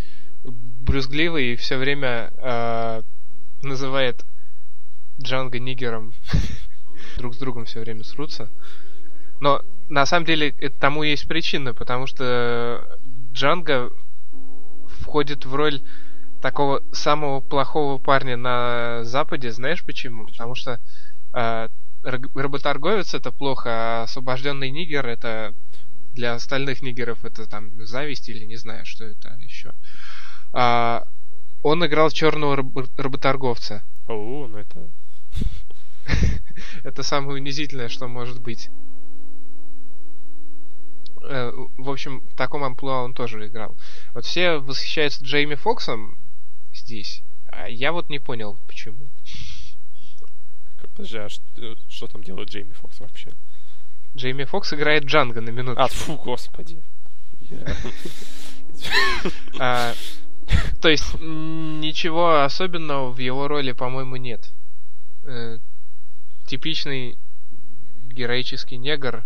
A: брюзгливый и все время э, называет Джанго нигером. [LAUGHS] Друг с другом все время срутся. Но на самом деле это тому есть причина, потому что Джанго входит в роль такого самого плохого парня на Западе. Знаешь почему? Потому что э, работорговец это плохо, а освобожденный нигер это для остальных нигеров это там зависть или не знаю, что это еще. А, он играл черного раб- работорговца.
B: О, ну это... [LAUGHS]
A: Это самое унизительное, что может быть. Э, В общем, в таком амплуа он тоже играл. Вот все восхищаются Джейми Фоксом здесь, а я вот не понял, почему.
B: Подожди, а что, что там делает Джейми Фокс вообще?
A: Джейми Фокс играет Джанго на минуту.
B: А, фу, господи. [LAUGHS]
A: А, [LAUGHS] то есть ничего особенного в его роли, по-моему, нет. Э, типичный героический негр,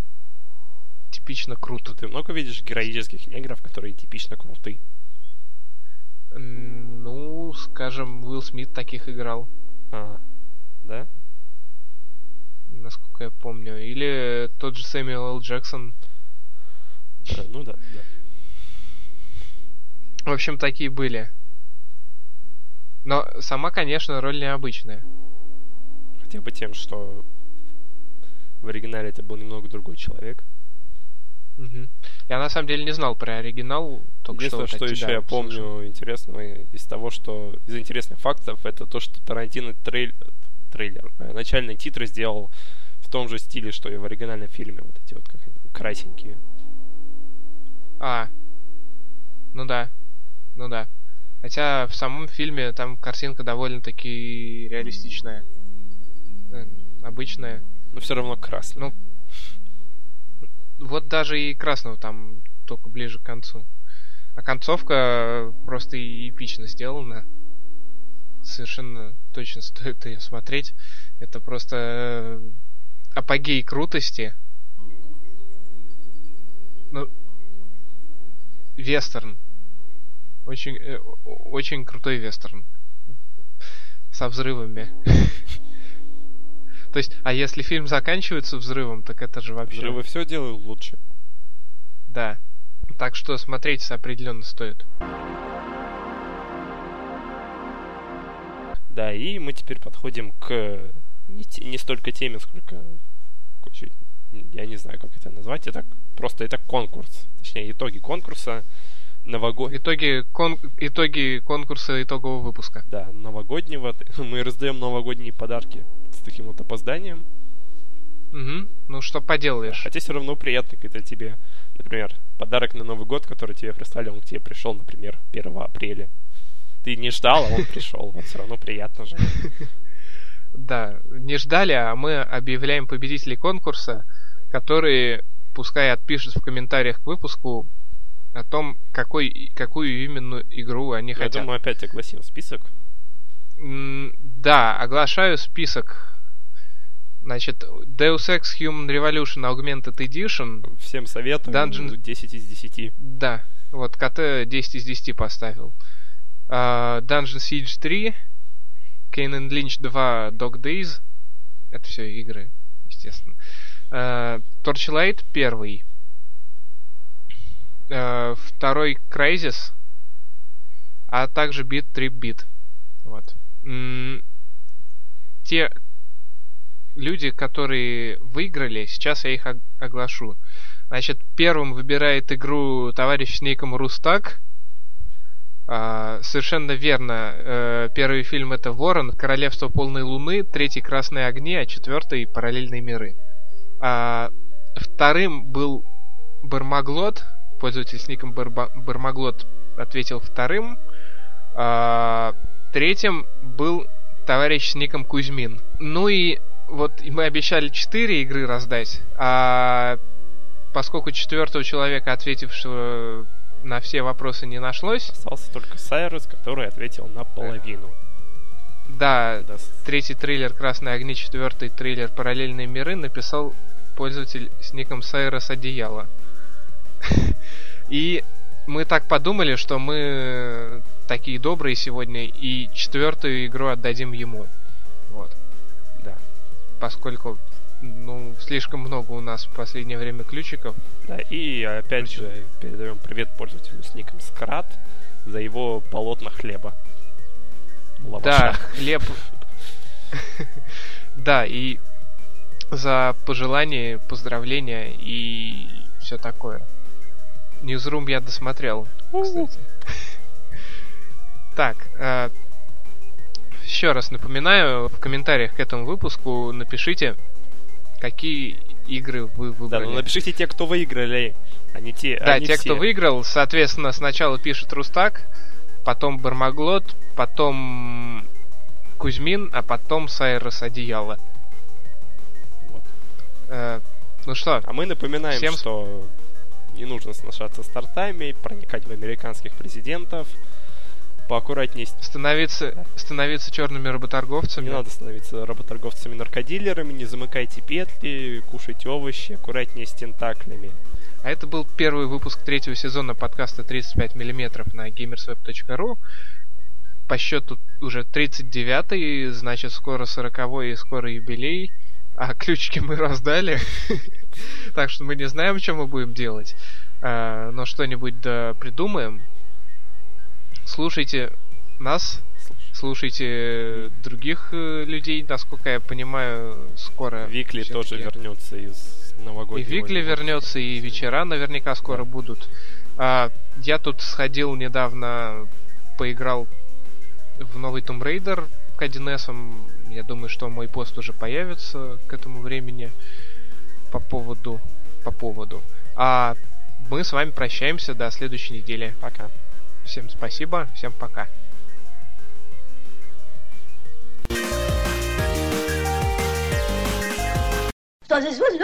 A: типично круто.
B: Ты много видишь героических негров, которые типично круты?
A: Ну, скажем, Уилл Смит таких играл,
B: А, да?
A: насколько я помню. Или тот же Сэмюэл Л. Джексон.
B: Э, Ну да, да.
A: В общем, такие были. Но сама, конечно, роль необычная.
B: Хотя бы тем, что в оригинале это был немного другой человек.
A: Мгм. Я на самом деле не знал про оригинал, только что,
B: Единственное,
A: вот
B: что, еще я помню интересного из того, что из интересных фактов, это то, что Тарантино трейль- трейлер, э, начальные титры сделал в том же стиле, что и в оригинальном фильме, вот эти вот как они там, красненькие.
A: А, ну да, ну да. Хотя в самом фильме там картинка довольно-таки реалистичная. Э, Обычная.
B: Но все равно красный.
A: Ну, вот даже и красного там только ближе к концу. А концовка просто и эпично сделана. Совершенно точно стоит ее смотреть. Это просто э, апогей крутости. вестерн. Очень, э, очень крутой вестерн. Со взрывами. [LAUGHS] То есть, а если фильм заканчивается взрывом, так это же вообще...
B: Взрывы все делают лучше.
A: Да. Так что смотреть определенно стоит.
B: Да, и мы теперь подходим к не, те, не столько теме, сколько я не знаю, как это назвать. Это просто это конкурс. Точнее, итоги конкурса новогод...
A: Итоги, кон... итоги конкурса итогового выпуска.
B: Да, новогоднего. [LAUGHS] Мы раздаем новогодние подарки с таким вот опозданием.
A: Угу. Ну, что поделаешь.
B: Хотя все равно приятно, когда тебе, например, подарок на Новый год, который тебе прислали, он к тебе пришел, например, 1 апреля. Ты не ждал, а он [LAUGHS] пришел. Вот все равно приятно же. [LAUGHS]
A: Да, не ждали, а мы объявляем победителей конкурса, которые, пускай отпишут в комментариях к выпуску о том, какой, какую именно игру они
B: Я
A: хотят.
B: Я думаю, опять огласим список.
A: Да, оглашаю список. Значит, Deus Ex Human Revolution Augmented Edition.
B: Всем советую.
A: Dungeon...
B: 10 из 10.
A: Да, вот КТ 10 из 10 поставил. Uh, Dungeon Siege 3, Kane Lynch 2 Dog Days. Это все игры, естественно. Uh, Torchlight 1. Uh, второй Crysis. А также Beat Trip Beat. Вот. Mm, те люди, которые выиграли, сейчас я их оглашу. Значит, первым выбирает игру товарищ с ником Рустак. А, совершенно верно. Э, первый фильм это Ворон, Королевство полной луны, третий Красные огни, а четвертый Параллельные миры. А, вторым был Бармаглот. Пользователь с ником Бармаглот ответил вторым. А, третьим был товарищ с ником Кузьмин. Ну и вот мы обещали 4 игры раздать, а поскольку четвертого человека, ответившего на все вопросы, не нашлось...
B: Остался только Сайрус, который ответил на половину.
A: Да, да, третий трейлер «Красные огни», четвертый трейлер «Параллельные миры» написал пользователь с ником Сайрос Одеяло. И мы так подумали, что мы такие добрые сегодня, и четвертую игру отдадим ему. Вот.
B: Да.
A: Поскольку ну, слишком много у нас в последнее время ключиков.
B: Да, и опять Ключ... же передаем привет пользователю с ником Скрат за его полотна хлеба.
A: Лаваша. Да, хлеб. [LAUGHS] Да, и за пожелания, поздравления и все такое. Ньюзрум я досмотрел, кстати. Так, э, еще раз напоминаю, в комментариях к этому выпуску напишите, какие игры вы выбрали.
B: Да, ну напишите те, кто выиграли, а не те,
A: Да,
B: а не
A: те,
B: все.
A: кто выиграл, соответственно, сначала пишет Рустак, потом Бармаглот, потом Кузьмин, а потом Сайрос Одеяло.
B: Вот.
A: Э, ну что?
B: А мы напоминаем, Всем... что не нужно сношаться с тортами, проникать в американских президентов, поаккуратнее.
A: Становиться, да. становиться черными работорговцами.
B: Не надо становиться работорговцами-наркодилерами, не замыкайте петли, кушайте овощи, аккуратнее с тентаклями.
A: А это был первый выпуск третьего сезона подкаста 35 мм на gamersweb.ru. По счету уже 39-й, значит скоро 40-й и скоро юбилей. А ключики мы раздали. [LAUGHS] [LAUGHS] так что мы не знаем, что мы будем делать. А, но что-нибудь да придумаем. Слушайте нас, слушайте других э, людей, насколько я понимаю, скоро.
B: Викли тоже вернется из новогоднего.
A: И Викли вернется, и вечера наверняка скоро да. будут. А, я тут сходил недавно, поиграл в новый Tomb Raider к 1С. Я думаю, что мой пост уже появится к этому времени по поводу по поводу. А мы с вами прощаемся до следующей недели.
B: Пока.
A: Всем спасибо, всем пока.
M: Что здесь возле